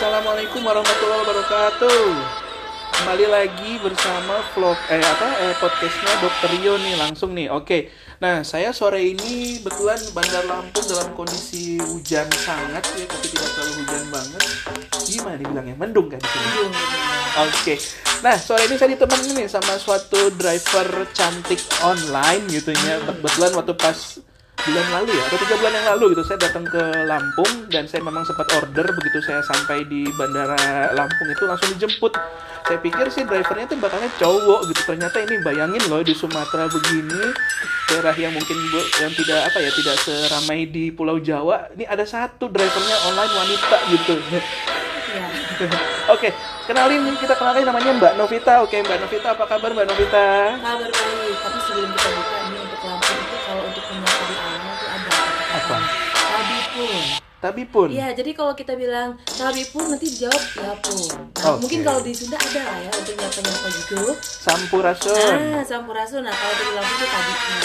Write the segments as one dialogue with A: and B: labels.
A: Assalamualaikum warahmatullahi wabarakatuh. Kembali lagi bersama vlog eh apa eh, podcastnya Dokter Rio nih langsung nih. Oke. Nah saya sore ini betulan Bandar Lampung dalam kondisi hujan sangat ya tapi tidak terlalu hujan banget. Gimana dibilangnya? Mendung kan sini? Oke. Nah, sore ini saya ditemenin nih sama suatu driver cantik online gitu ya. Kebetulan waktu pas bulan lalu ya, atau tiga bulan yang lalu gitu, saya datang ke Lampung dan saya memang sempat order begitu saya sampai di bandara Lampung itu langsung dijemput. Saya pikir sih drivernya tuh bakalnya cowok gitu. Ternyata ini bayangin loh di Sumatera begini, daerah yang mungkin yang tidak apa ya, tidak seramai di Pulau Jawa. Ini ada satu drivernya online wanita gitu.
B: Ya,
A: Oke, kenalin kita kenalin namanya Mbak Novita. Oke, Mbak Novita, apa kabar Mbak Novita?
B: kabar baik. Tapi sebelum kita buka ini untuk Lampung
A: Tapi pun.
B: Iya, jadi kalau kita bilang tabi pun nanti dijawab ya pun. Nah,
A: Oke.
B: mungkin kalau di Sunda ada lah ya untuk nyapa-nyapa gitu.
A: Sampurasun.
B: Ah, sampurasun. Nah, kalau di Lampung itu tabi pun.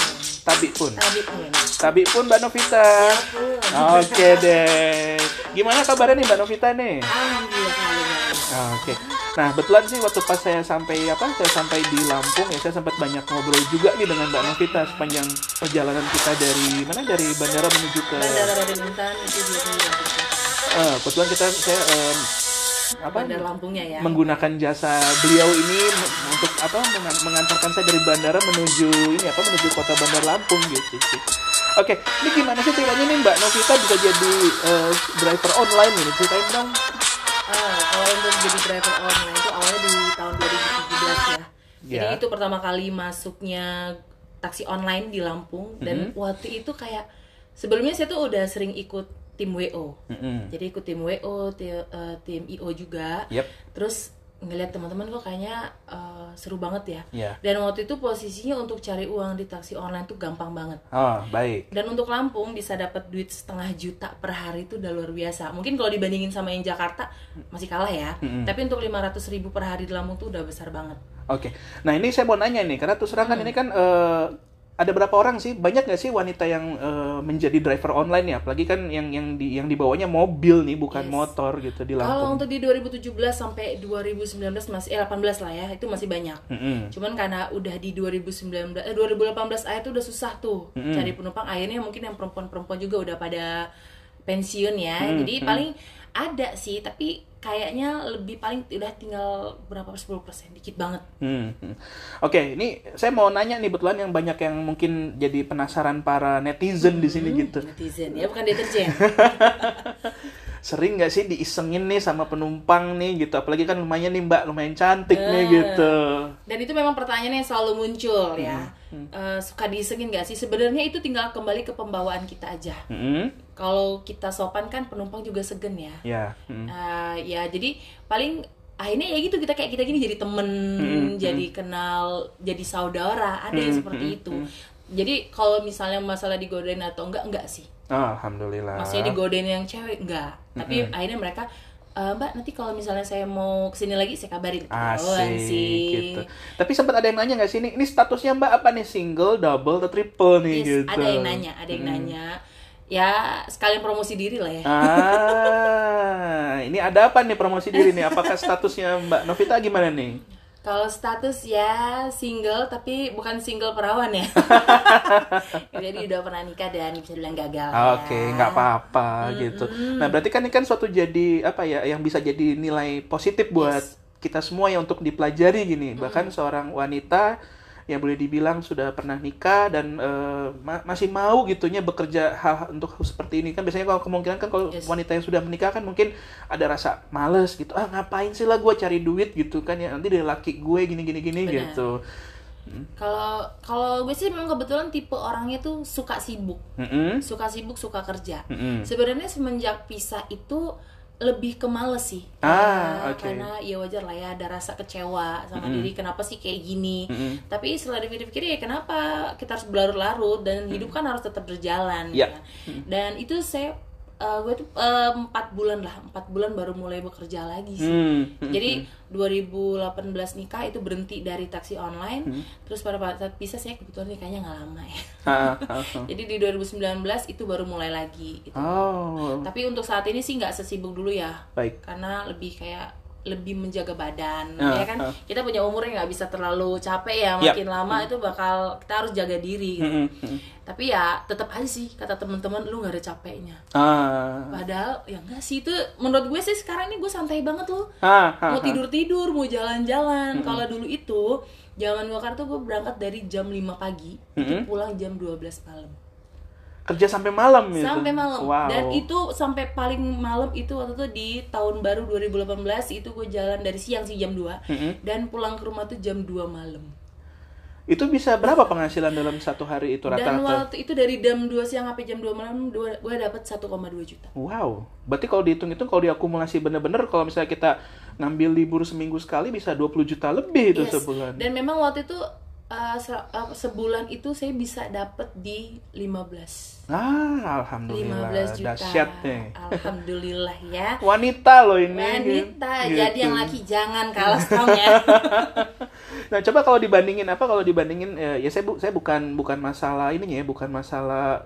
A: Tabi pun.
B: Tabi pun.
A: Tabi pun Mbak Novita.
B: Ya pun.
A: Oke deh. Gimana kabarnya nih Mbak Novita nih?
B: Alhamdulillah selalu baik.
A: Ah. Nah, betulan sih waktu pas saya sampai apa? Saya sampai di Lampung ya, saya sempat banyak ngobrol juga nih dengan Mbak Novita sepanjang perjalanan kita dari mana? Dari bandara menuju ke
B: Bandara Raden Intan itu di
A: Eh, kebetulan kita saya em, apa?
B: Bandar Lampungnya ya.
A: menggunakan jasa beliau ini untuk apa mengan- mengantarkan saya dari bandara menuju ini apa menuju kota Bandar Lampung gitu sih. Oke, ini gimana sih ceritanya nih Mbak Novita bisa jadi eh, driver online ini? Ceritain dong.
B: Ah, kalau untuk jadi driver online itu awalnya di tahun 2017 ya. Jadi
A: Ya.
B: itu pertama kali masuknya taksi online di Lampung dan
A: Mm-hmm.
B: waktu itu kayak sebelumnya saya tuh udah sering ikut tim WO.
A: Mm-mm.
B: Jadi ikut tim WO, eh, tim IO juga.
A: Yep.
B: Terus ngeliat teman-teman kok kayaknya eh, seru banget ya.
A: Ya.
B: Dan waktu itu posisinya untuk cari uang di taksi online tuh gampang banget.
A: Oh, baik.
B: Dan untuk Lampung bisa dapat duit setengah juta per hari itu udah luar biasa. Mungkin kalau dibandingin sama yang Jakarta masih kalah ya.
A: Mm-mm.
B: Tapi untuk 500 ribu per hari di Lampung tuh udah besar banget.
A: Oke. Nah, ini saya mau nanya nih karena terus terang kan ini kan eh, ada berapa orang sih? Banyak nggak sih wanita yang eh, menjadi driver online ya? Apalagi kan yang yang di yang dibawanya mobil nih, bukan
B: Yes.
A: motor gitu di
B: Kalau
A: Lampung.
B: untuk di 2017 sampai 2019 masih eh 18 lah ya, itu masih banyak.
A: Mm-mm.
B: Cuman karena udah di 2019 eh 2018 akhir tuh udah susah tuh
A: Mm-mm.
B: cari penumpang. Akhirnya mungkin yang perempuan-perempuan juga udah pada pensiun ya.
A: Mm,
B: Jadi
A: mm.
B: paling ada sih, tapi kayaknya lebih paling udah tinggal berapa 10% dikit banget.
A: Hmm, hmm. Oke, ini saya mau nanya nih betulan yang banyak yang mungkin jadi penasaran para netizen di sini
B: Hmm,
A: gitu.
B: Netizen ya, bukan deterjen.
A: Sering nggak sih diisengin nih sama penumpang nih gitu? Apalagi kan lumayan nih Mbak, lumayan cantik nih
B: Eh.
A: gitu.
B: Dan itu memang pertanyaan yang selalu muncul ya.
A: Hmm,
B: Eh, suka diisengin gak sih? Sebenarnya itu tinggal kembali ke pembawaan kita aja.
A: Hmm,
B: Kalau kita sopan kan penumpang juga segen ya.
A: ya. hmm.
B: Eh, ya jadi paling akhirnya ya gitu kita kayak kita gini jadi temen,
A: Mm-mm,
B: jadi kenal, jadi saudara. Ada yang
A: Mm,
B: seperti itu. Jadi kalau misalnya masalah digodain atau enggak enggak sih.
A: Oh, Alhamdulillah.
B: Maksudnya digodain yang cewek enggak. Tapi
A: Mm-mm.
B: akhirnya mereka "Eh, Mbak nanti kalau misalnya saya mau ke sini lagi saya kabarin.
A: Asik gitu. Tapi sempat ada yang nanya nggak sih ini, ini statusnya Mbak apa nih? Single, double, atau triple nih
B: Yes,
A: gitu?
B: ada yang nanya, ada yang
A: Hmm.
B: nanya. Ya sekalian promosi diri lah ya.
A: Ah, ini ada apa nih promosi diri nih? Apakah statusnya Mbak Novita gimana nih?
B: Kalau status ya single tapi bukan single perawan ya. Jadi udah pernah nikah dan bisa bilang gagal.
A: Oke,
B: ya.
A: nggak apa-apa gitu. Nah, berarti kan ini kan suatu jadi apa ya yang bisa jadi nilai positif buat
B: Yes.
A: kita semua ya untuk dipelajari gini. Bahkan seorang wanita yang boleh dibilang sudah pernah nikah dan eh, ma- masih mau gitunya bekerja hal untuk seperti ini kan biasanya kalau kemungkinan kan kalau
B: Yes.
A: wanita yang sudah menikah kan mungkin ada rasa males gitu ah ngapain sih lah gue cari duit gitu kan ya nanti dari laki gue gini gini gini
B: Benar.
A: gitu
B: Kalau kalau gue sih memang kebetulan tipe orangnya tuh suka sibuk,
A: Mm-mm.
B: suka sibuk, suka kerja.
A: Mm-mm.
B: Sebenarnya semenjak pisah itu lebih ke males sih.
A: Ah,
B: Karena-
A: oke.
B: Karena ya wajar lah ya ada rasa kecewa sama
A: Mm-mm.
B: diri kenapa sih kayak gini.
A: Mm-mm.
B: Tapi setelah dipikir-pikir ya kenapa kita harus berlarut-larut dan hidup kan harus tetap berjalan.
A: Ya.
B: kan. Dan itu saya eh, gue tuh eh, empat bulan lah empat bulan baru mulai bekerja lagi sih
A: Hmm. hmm,
B: jadi 2018 nikah itu berhenti dari taksi online
A: Hmm.
B: terus pada saat pisah saya kebetulan nikahnya nggak lama ya
A: Ah, ah, ah.
B: jadi di 2019 itu baru mulai lagi gitu.
A: Oh,
B: tapi untuk saat ini sih nggak sesibuk dulu ya
A: baik.
B: karena lebih kayak lebih menjaga badan.
A: Ah,
B: ya kan
A: ah.
B: kita punya umur yang nggak bisa terlalu capek ya makin lama itu bakal kita harus jaga diri gitu.
A: Hmm, hmm.
B: tapi ya tetap aja sih kata teman-teman lu nggak ada capeknya.
A: Ah,
B: padahal ya enggak sih itu menurut gue sih sekarang ini gue santai banget loh.
A: Ah, ah,
B: mau tidur tidur mau jalan-jalan. Kalau dulu itu zaman gue tuh gue berangkat dari jam 5 pagi itu pulang jam 12 malam
A: kerja sampai malam gitu.
B: sampai malam
A: Wow.
B: dan itu sampai paling malam itu waktu itu di tahun baru 2018 itu gue jalan dari siang sih jam 2 dan pulang ke rumah tuh jam 2 malam
A: itu bisa berapa penghasilan dalam satu hari itu
B: dan
A: rata-rata?
B: waktu itu dari jam 2 siang sampai jam 2 malam gue dapat 1,2 juta
A: Wow, berarti kalau dihitung-hitung kalau diakumulasi bener-bener kalau misalnya kita ngambil libur seminggu sekali bisa 20 juta lebih itu
B: Yes.
A: sebulan.
B: dan memang waktu itu uh, se- uh, sebulan itu saya bisa dapat di 15
A: Ah, alhamdulillah.
B: 15 juta
A: Dahsyat nih.
B: alhamdulillah ya
A: Wanita loh ini.
B: wanita
A: gitu.
B: jadi yang laki jangan kalah ya
A: Nah, coba kalau dibandingin apa kalau dibandingin eh, ya saya bu, saya bukan bukan masalah ininya ya, bukan masalah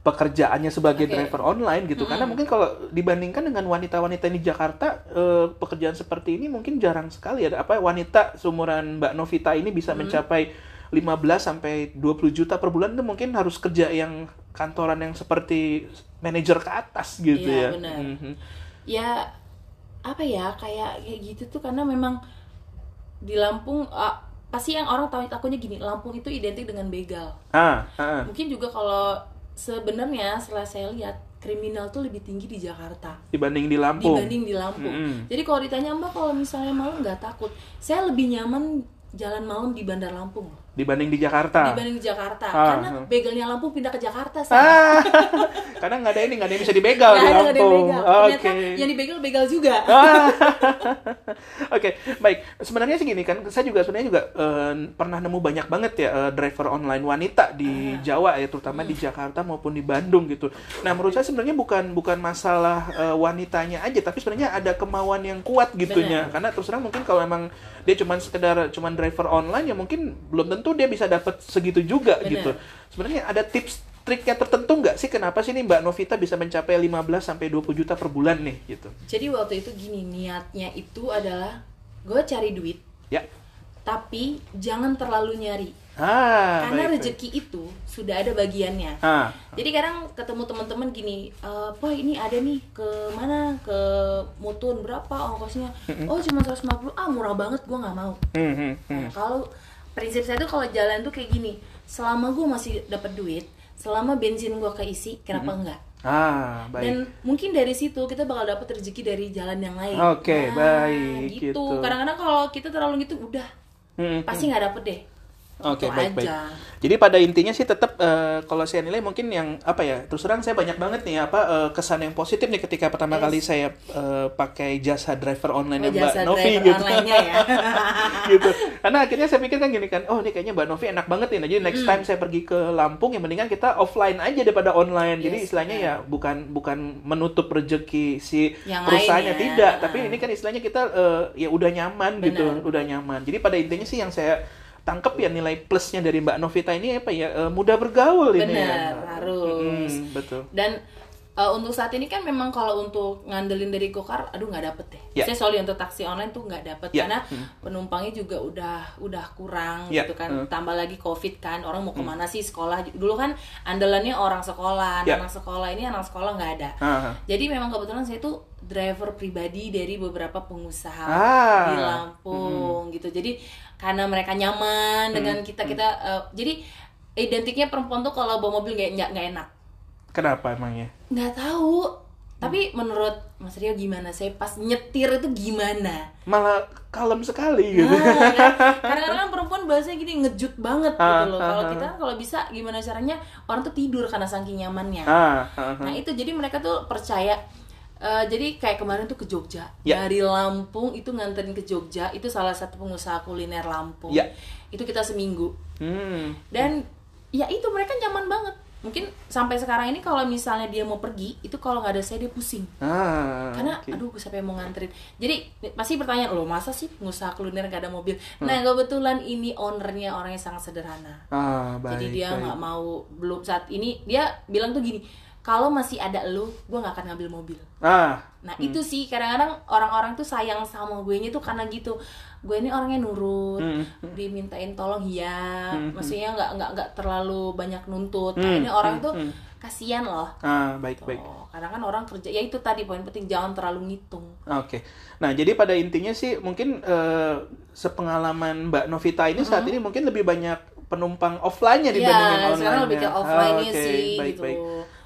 A: pekerjaannya sebagai
B: Oke.
A: driver online gitu. Karena mungkin kalau dibandingkan dengan wanita-wanita di Jakarta eh, pekerjaan seperti ini mungkin jarang sekali ada apa wanita seumuran Mbak Novita ini bisa mencapai 15 sampai 20 juta per bulan itu mungkin harus kerja yang kantoran yang seperti manajer ke atas gitu
B: Iya,
A: ya.
B: benar.
A: Mhm.
B: ya apa ya kayak kayak gitu tuh karena memang di Lampung ah, pasti yang orang tahu takutnya gini Lampung itu identik dengan begal
A: Ah, ah.
B: mungkin juga kalau sebenarnya setelah saya lihat kriminal tuh lebih tinggi di Jakarta
A: dibanding di Lampung.
B: dibanding di Lampung.
A: Mm-mm.
B: Jadi kalau ditanya Mbak kalau misalnya malam nggak takut, saya lebih nyaman jalan malam di Bandar Lampung loh,
A: dibanding di Jakarta.
B: dibanding di Jakarta.
A: Ah,
B: Karena
A: ah.
B: begalnya Lampung pindah ke Jakarta sih.
A: Ah, karena nggak ada ini, nggak ada yang bisa dibegal di
B: Nggak ada, ada yang
A: Lampung.
B: begal.
A: Oke.
B: Ternyata yang dibegal begal juga.
A: Ah. Oke, baik. Sebenarnya sih gini kan, saya juga sebenarnya juga eh, pernah nemu banyak banget ya eh, driver online wanita di Jawa ya, terutama di Jakarta maupun di Bandung gitu. Nah, menurut saya sebenarnya bukan bukan masalah eh, wanitanya aja, tapi sebenarnya ada kemauan yang kuat gitunya. Karena terus terang mungkin kalau memang dia cuman sekedar cuman driver online ya mungkin belum tentu dia bisa dapat segitu juga
B: Benar.
A: gitu. Sebenarnya ada tips triknya tertentu nggak sih kenapa sih nih Mbak Novita bisa mencapai 15 sampai 20 juta per bulan nih gitu.
B: Jadi waktu itu gini niatnya itu adalah gue cari duit,
A: Ya.
B: tapi jangan terlalu nyari.
A: Ah,
B: Karena
A: baik, baik.
B: rezeki itu sudah ada bagiannya.
A: Ah,
B: Jadi kadang ketemu teman-teman gini, eh Pak ini ada nih ke mana ke Mutun berapa ongkosnya? Oh cuma 150, ah murah banget, gua nggak mau.
A: hmm.
B: Nah, kalau prinsip saya tuh kalau jalan tuh kayak gini, selama gua masih dapat duit, selama bensin gua keisi, kenapa enggak?
A: Ah, baik.
B: Dan mungkin dari situ kita bakal dapat rezeki dari jalan yang lain.
A: Oke, baik,
B: Gitu.
A: gitu.
B: Kadang-kadang kalau kita terlalu gitu, udah
A: Hmm,
B: pasti nggak dapet deh.
A: Oke,
B: Itu
A: baik, baik.
B: aja.
A: Jadi pada intinya sih tetap eh, kalau saya nilai mungkin yang apa ya, terus terang saya banyak banget nih apa eh, kesan yang positif nih ketika pertama
B: Yes.
A: kali saya eh, pakai jasa driver online
B: Oh,
A: Mbak
B: jasa
A: Novi
B: driver
A: gitu.
B: online-nya ya.
A: gitu. Karena akhirnya saya pikir kan gini kan, oh ini kayaknya Mbak Novi enak banget nih. Nah, jadi next time saya pergi ke Lampung ya mendingan kita offline aja daripada online. Jadi
B: Yes,
A: istilahnya ya bukan bukan menutup rezeki si
B: Yang
A: perusahaannya
B: ya.
A: tidak, tapi ini kan istilahnya kita eh, ya udah nyaman gitu,
B: Benar.
A: udah nyaman. Jadi pada intinya sih yang saya tangkep ya nilai plusnya dari Mbak Novita ini apa ya eh, mudah bergaul ini ya.
B: Benar, harus.
A: Mm, betul.
B: Dan uh, untuk saat ini kan memang kalau untuk ngandelin dari Gokar, aduh nggak dapet deh.
A: Ya.
B: Saya soalnya untuk taksi online tuh nggak dapet
A: Ya.
B: karena penumpangnya juga udah udah kurang
A: Ya.
B: gitu kan.
A: Hmm.
B: Tambah lagi covid kan, orang mau ke mana sih sekolah? Dulu kan andalannya orang sekolah,
A: Ya.
B: anak sekolah ini anak sekolah nggak ada.
A: Ah,
B: Jadi memang kebetulan saya tuh driver pribadi dari beberapa pengusaha
A: Ah.
B: di Lampung gitu. Jadi karena mereka nyaman dengan kita kita uh, jadi identiknya perempuan tuh kalau bawa mobil nggak nggak enak
A: Kenapa emangnya?
B: nggak tahu tapi menurut Mas Rio gimana saya pas nyetir itu gimana
A: Malah kalem sekali gitu.
B: nah, kan? kadang-kadang perempuan bahasanya gini ngejut banget
A: Ah,
B: gitu loh
A: ah,
B: kalau
A: ah.
B: kita kalau bisa gimana caranya orang tuh tidur karena saking nyamannya
A: Ah, ah, ah.
B: nah itu jadi mereka tuh percaya eh, jadi kayak kemarin tuh ke Jogja
A: Ya.
B: dari Lampung itu nganterin ke Jogja itu salah satu pengusaha kuliner Lampung
A: Ya.
B: itu kita seminggu
A: Hmm.
B: dan ya itu mereka nyaman banget mungkin sampai sekarang ini kalau misalnya dia mau pergi itu kalau nggak ada saya dia pusing
A: Ah,
B: karena
A: oke.
B: aduh siapa yang mau nganterin jadi pasti pertanyaan lo masa sih pengusaha kuliner gak ada mobil
A: Hmm.
B: nah kebetulan ini ownernya orangnya sangat sederhana
A: Ah, baik.
B: jadi dia nggak mau belum saat ini dia bilang tuh gini kalau masih ada lu gue nggak akan ngambil mobil
A: Ah,
B: nah itu sih kadang-kadang orang-orang tuh sayang sama gue nya tuh karena gitu gue ini orangnya nurut
A: Hmm.
B: dimintain tolong ya maksudnya nggak nggak nggak terlalu banyak nuntut nah
A: Hmm,
B: ini orang
A: hmm,
B: tuh
A: hmm.
B: kasihan loh
A: ah, baik baik.
B: Oh, karena kan orang kerja ya itu tadi poin penting jangan terlalu ngitung
A: Oke. Nah, jadi pada intinya sih mungkin eh, sepengalaman Mbak Novita ini saat ini mungkin lebih banyak penumpang offline-nya
B: Iya,
A: dibandingin online.
B: sekarang lebih ke offline-nya sih,
A: baik,
B: gitu.
A: baik.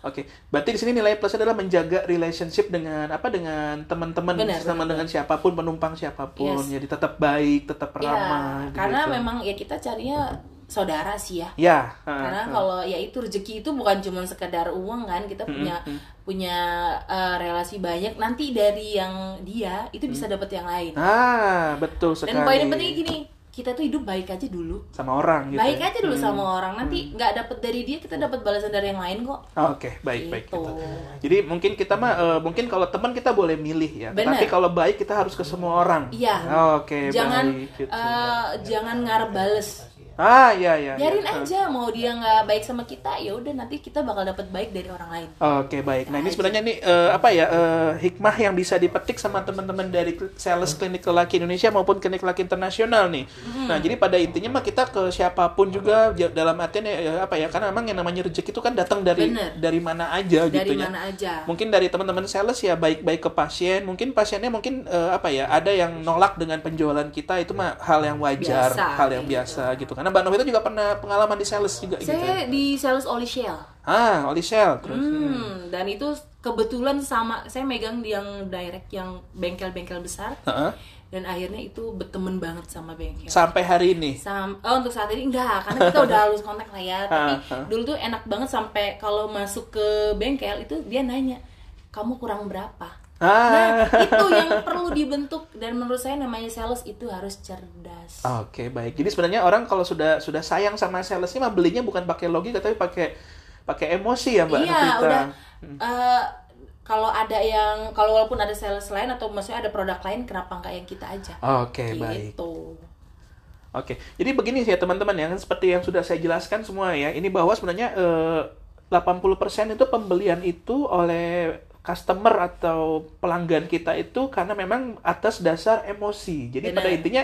A: Oke, berarti di sini nilai plusnya adalah menjaga relationship dengan apa dengan teman-teman
B: benar,
A: dengan siapa pun penumpang siapa pun.
B: Yes.
A: Jadi tetap baik, tetap
B: ya
A: ramah.
B: karena
A: begitu.
B: memang ya kita carinya saudara sih ya
A: ya.
B: karena
A: ah.
B: kalau ya itu rezeki itu bukan cuma sekedar uang kan kita punya punya eh, relasi banyak nanti dari yang dia itu bisa dapat yang lain
A: Ah, betul sekali.
B: dan poin yang penting gini kita tuh hidup baik aja dulu
A: sama orang gitu.
B: baik
A: ya.
B: aja dulu sama orang nanti nggak dapet dari dia kita dapat balasan dari yang lain kok
A: Oh, Oke, baik baik
B: Gitu.
A: gitu. Jadi mungkin kita mah eh, mungkin kalau teman kita boleh milih ya.
B: Benar.
A: Tapi kalau baik kita harus ke semua orang.
B: Iya.
A: Oke,
B: jangan
A: baik gitu.
B: eh, jangan ngarep bales
A: ah, iya iya.
B: biarin
A: iya.
B: aja mau dia nggak baik sama kita ya udah nanti kita bakal dapat baik dari orang lain
A: Oke baik. Nah ini sebenarnya nih eh, apa ya eh, hikmah yang bisa dipetik sama teman-teman dari sales klinik lelaki Indonesia maupun klinik lelaki internasional nih.
B: Hmm.
A: Nah jadi pada intinya mah kita ke siapa pun juga dalam artian ya, ya, apa ya karena memang yang namanya rezeki itu kan datang dari
B: Bener.
A: dari mana aja
B: dari
A: gitu ya.
B: mana aja
A: Mungkin dari teman-teman sales ya baik-baik ke pasien. Mungkin pasiennya mungkin eh, apa ya ada yang nolak dengan penjualan kita itu mah hal yang wajar,
B: Biasa,
A: hal yang biasa gitu. Karena Mbak Novita juga pernah pengalaman di sales juga gitu. ya.
B: saya di sales oli shell
A: Ah, oli sel terus.
B: Hmm, dan itu kebetulan sama saya megang di yang direct yang bengkel-bengkel besar
A: Heeh.
B: dan akhirnya itu berteman banget sama bengkel.
A: Sampai hari ini.
B: Sam oh, untuk saat ini enggak, karena kita udah halus kontak lah ya. Tapi
A: ah.
B: dulu tuh enak banget sampai kalau masuk ke bengkel itu dia nanya, "Kamu kurang berapa?"
A: Ah.
B: Nah, itu yang perlu dibentuk dan menurut saya namanya sales itu harus cerdas.
A: Oke baik. Jadi sebenarnya orang kalau sudah sudah sayang sama salesnya mah belinya bukan pakai logika tapi pakai pakai emosi ya mbak
B: iya,
A: Novita.
B: udah eh, kalau ada yang kalau walaupun ada sales lain atau maksudnya ada produk lain kenapa nggak yang kita aja?
A: Oke baik.
B: gitu.
A: Oke. Jadi begini sih ya teman-teman ya seperti yang sudah saya jelaskan semua ya. Ini bahwa sebenarnya eh, 80% itu pembelian itu oleh customer atau pelanggan kita itu karena memang atas dasar emosi. Jadi pada
B: Benar.
A: intinya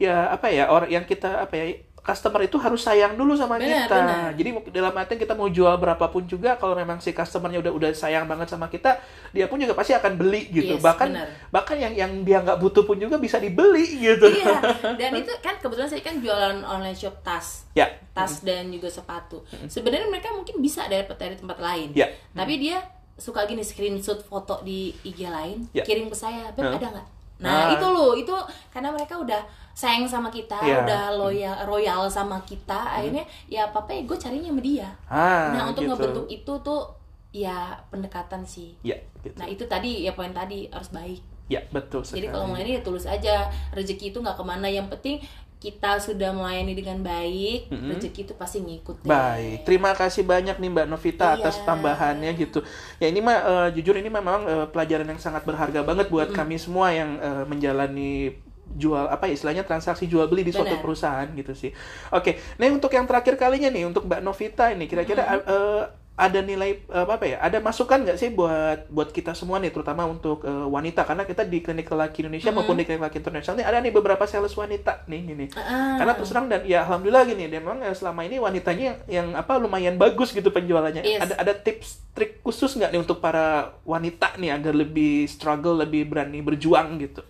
A: ya apa ya orang yang kita apa ya customer itu harus sayang dulu sama
B: Benar,
A: kita.
B: benar.
A: Jadi dalam artian kita mau jual berapapun juga kalau memang si customernya udah udah sayang banget sama kita, dia pun juga pasti akan beli gitu.
B: Yes,
A: bahkan
B: benar.
A: bahkan yang yang dia nggak butuh pun juga bisa dibeli gitu.
B: iya, dan itu kan kebetulan saya kan jualan online shop tas.
A: ya.
B: Tas dan juga sepatu. Sebenarnya mereka mungkin bisa dapat dari tempat lain.
A: Ya.
B: Tapi dia suka gini screenshot foto di IG lain,
A: Ya.
B: kirim ke saya, "Beb, ada nggak?" Nah,
A: Ah.
B: itu loh, itu karena mereka udah sayang sama kita,
A: Ya.
B: udah loyal royal sama kita, akhirnya ya apa ya gue carinya sama dia.
A: Ah,
B: nah, untuk
A: gitu.
B: ngebentuk itu tuh ya pendekatan sih.
A: Ya, gitu.
B: Nah, itu tadi ya poin tadi harus baik.
A: Ya, betul sekali.
B: Jadi kalau melayani ya tulus aja, rezeki itu nggak ke mana. Yang penting kita sudah melayani dengan baik, rezeki itu pasti ngikut. deh.
A: Baik, terima kasih banyak nih Mbak Novita
B: Iya.
A: atas tambahannya gitu. Ya ini mah eh, jujur ini memang eh, pelajaran yang sangat berharga banget buat kami semua yang eh, menjalani jual apa ya istilahnya transaksi jual beli di suatu perusahaan gitu sih. Oke, nah untuk yang terakhir kalinya nih untuk Mbak Novita ini kira-kira eh, ada nilai eh, apa ya? Ada masukan nggak sih buat buat kita semua nih terutama untuk eh, wanita karena kita di klinik laki Indonesia maupun di klinik laki internasional nih ada nih beberapa sales wanita nih ini nih.
B: Ah.
A: Karena terus terang dan ya alhamdulillah gini dia memang ya, selama ini wanitanya yang, yang apa lumayan bagus gitu penjualannya.
B: Yes.
A: Ada ada tips trik khusus nggak nih untuk para wanita nih agar lebih struggle, lebih berani berjuang gitu.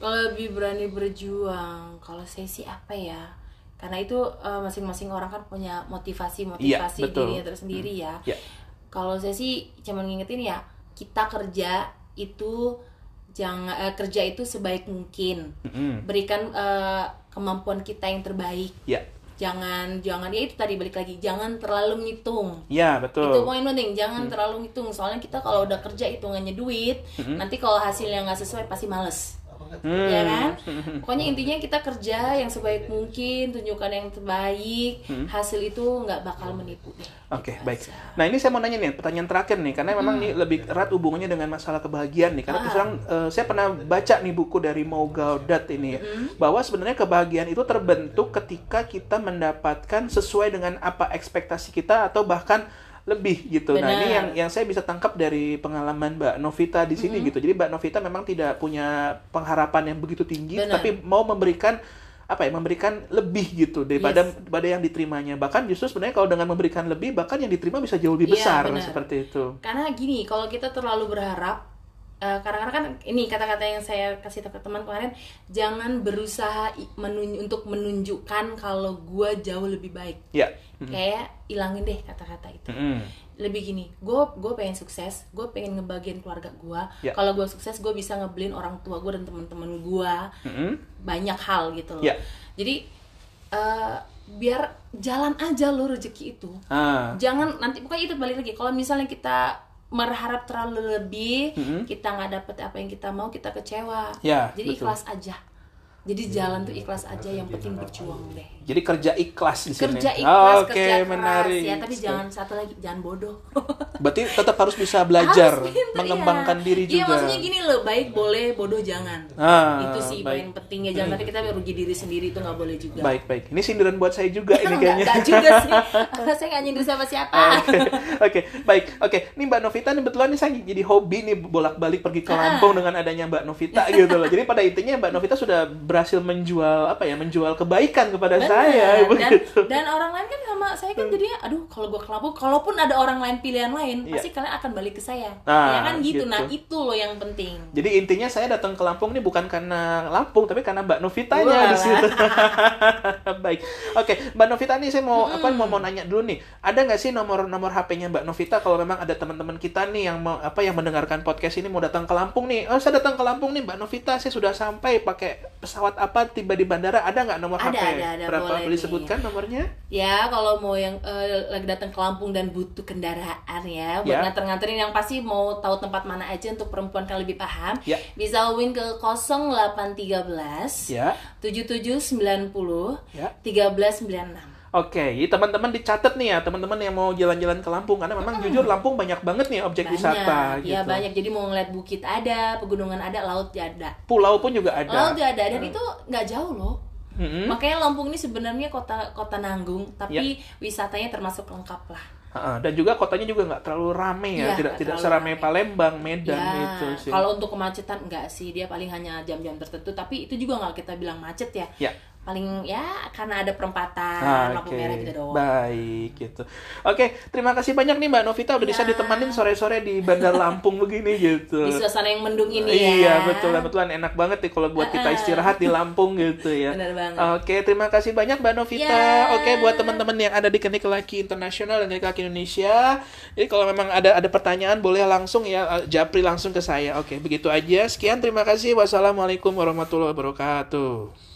B: Kalau lebih berani berjuang, kalau saya sih apa ya? Karena itu eh, masing-masing orang kan punya motivasi-motivasi
A: Iya, betul.
B: dirinya tersendiri ya.
A: Ya.
B: Kalau saya sih cuma ngingetin ya, kita kerja itu jangan eh, kerja itu sebaik mungkin.
A: Mm-mm.
B: Berikan eh, kemampuan kita yang terbaik.
A: Ya,
B: Jangan jangan ya itu tadi balik lagi, jangan terlalu ngitung.
A: ya
B: itu
A: betul.
B: poin penting jangan
A: Hmm.
B: terlalu hitung soalnya kita kalau udah kerja hitungannya duit nanti kalau hasilnya nggak sesuai pasti males
C: banget.
A: Hmm.
B: ya kan pokoknya intinya kita kerja yang sebaik mungkin tunjukkan yang terbaik
A: Hmm.
B: hasil itu nggak bakal menipu
A: Oke,
B: Gitu
A: baik.
B: aja.
A: Nah, ini saya mau nanya nih, pertanyaan terakhir nih, karena memang nih lebih erat hubungannya dengan masalah kebahagiaan nih. Karena terus terang, eh, saya pernah baca nih buku dari Mo Gaudat ini ya, bahwa sebenarnya kebahagiaan itu terbentuk ketika kita mendapatkan sesuai dengan apa ekspektasi kita atau bahkan lebih gitu. Nah, ini
B: Benar.
A: yang yang saya bisa tangkap dari pengalaman Mbak Novita di sini gitu. Jadi Mbak Novita memang tidak punya pengharapan yang begitu tinggi,
B: Benar.
A: tapi mau memberikan apa ya memberikan lebih gitu daripada daripada yang diterimanya bahkan justru sebenarnya kalau dengan memberikan lebih bahkan yang diterima bisa jauh lebih
B: Iya,
A: besar
B: benar.
A: seperti itu
B: karena gini kalau kita terlalu berharap eh, kadang-kadang kan ini kata-kata yang saya kasih tahu ke teman kemarin jangan berusaha menun- untuk menunjukkan kalau gua jauh lebih baik.
A: Ya.
B: Kayak ilangin deh kata-kata itu.
A: Mm-mm.
B: lebih gini gue gue pengen sukses gue pengen ngebagian keluarga gue
A: Ya.
B: kalau gue sukses gue bisa ngebelin orang tua gue dan teman-teman gue
A: Mm-mm.
B: banyak hal gitu loh.
A: Ya.
B: jadi eh, biar jalan aja lo rezeki itu.
A: Ah.
B: Jangan nanti pokoknya itu balik lagi. Kalau misalnya kita berharap terlalu lebih
A: Mm-mm.
B: kita nggak dapet apa yang kita mau kita kecewa
A: Ya,
B: jadi
A: betul.
B: ikhlas aja jadi jalan tuh ikhlas aja yang penting berjuang deh
A: jadi kerja ikhlas di sini
B: kerja ikhlas
A: oke
B: kerja keras
A: menarik
B: ya tapi jangan satu lagi jangan bodoh
A: berarti tetap harus bisa belajar
B: Harus pinter,
A: mengembangkan
B: iya.
A: diri juga
B: Iya maksudnya gini loh, baik boleh, bodoh jangan.
A: Ah,
B: itu sih
A: baik.
B: paling pentingnya. Jangan nanti kita rugi diri sendiri itu nggak boleh juga.
A: baik baik ini sindiran buat saya juga ini kayaknya
B: enggak juga sih. Saya nggak nyindir sama siapa.
A: Oke, oke, baik, oke. Ini Mbak Novita nih kebetulan nih saya jadi hobi nih bolak-balik pergi ke
B: Ah.
A: Lampung dengan adanya Mbak Novita gitu loh. Jadi pada intinya Mbak Novita sudah berhasil menjual apa ya, menjual kebaikan kepada
B: Bener.
A: saya
B: dan,
A: begitu.
B: dan orang lain kan sama saya kan jadinya aduh kalau gua ke Lampung kalaupun ada orang lain pilihan lain
A: Iya.
B: pasti kalian akan balik ke saya
A: Nah,
B: ya kan gitu.
A: gitu.
B: nah itu loh yang penting
A: Jadi intinya saya datang ke Lampung nih bukan karena Lampung tapi karena Mbak Novitanya di situ. Baik. Oke, Mbak Novita nih saya mau apa mau mau nanya dulu nih. Ada nggak sih nomor-nomor HP-nya Mbak Novita kalau memang ada teman-teman kita nih yang mau apa yang mendengarkan podcast ini mau datang ke Lampung nih. Oh, saya datang ke Lampung nih Mbak Novita, saya sudah sampai pakai pesawat apa tiba di bandara. Ada nggak nomor
B: Ada,
A: HP?
B: ada, ada,
A: Berapa
B: boleh
A: boleh
B: nih.
A: disebutkan nomornya?
B: Ya, kalau mau yang eh, lagi datang ke Lampung dan butuh kendaraan ya, buat
A: Ya.
B: nganter-nganterin yang pasti mau tahu tempat mana aja untuk perempuan kan lebih paham,
A: Ya.
B: bisa hubungin ke 0813
A: Ya.
B: 7790
A: Ya.
B: 1396.
A: Oke, jadi teman-teman dicatat nih ya, teman-teman yang mau jalan-jalan ke Lampung karena memang jujur Lampung banyak banget nih objek wisata
B: Banyak, ya
A: gitu.
B: banyak. Jadi mau ngeliat bukit ada, pegunungan ada, laut ada.
A: Pulau pun juga ada.
B: Laut ada dan itu nggak jauh loh.
A: Mm-mm.
B: Makanya Lampung ini sebenarnya kota kota nanggung,
A: Ya.
B: tapi wisatanya termasuk lengkap lah.
A: Dan juga kotanya juga nggak terlalu rame ya,
B: Iya,
A: tidak
B: nggak
A: tidak seramai
B: rame.
A: Palembang, Medan
B: ya,
A: gitu sih.
B: kalau untuk kemacetan enggak sih, dia paling hanya jam-jam tertentu, tapi itu juga nggak kita bilang macet ya.
A: Ya.
B: Paling ya karena ada perempatan
A: Ah,
B: lampu merah gitu doang.
A: Baik gitu. Oke, terima kasih banyak nih Mbak Novita udah bisa
B: Ya.
A: ditemanin sore-sore di Bandar Lampung begini gitu.
B: Di suasana yang mendung ini ya.
A: Iya betul betulan enak banget nih kalau buat kita istirahat di Lampung gitu ya.
B: Bener banget.
A: Oke terima kasih banyak Mbak Novita.
B: Ya.
A: Oke buat teman-teman yang ada di Klinik Laki Internasional dan Klinik Laki Indonesia, jadi kalau memang ada ada pertanyaan boleh langsung ya eh, japri langsung ke saya. Oke begitu aja. Sekian terima kasih. Wassalamualaikum warahmatullahi wabarakatuh.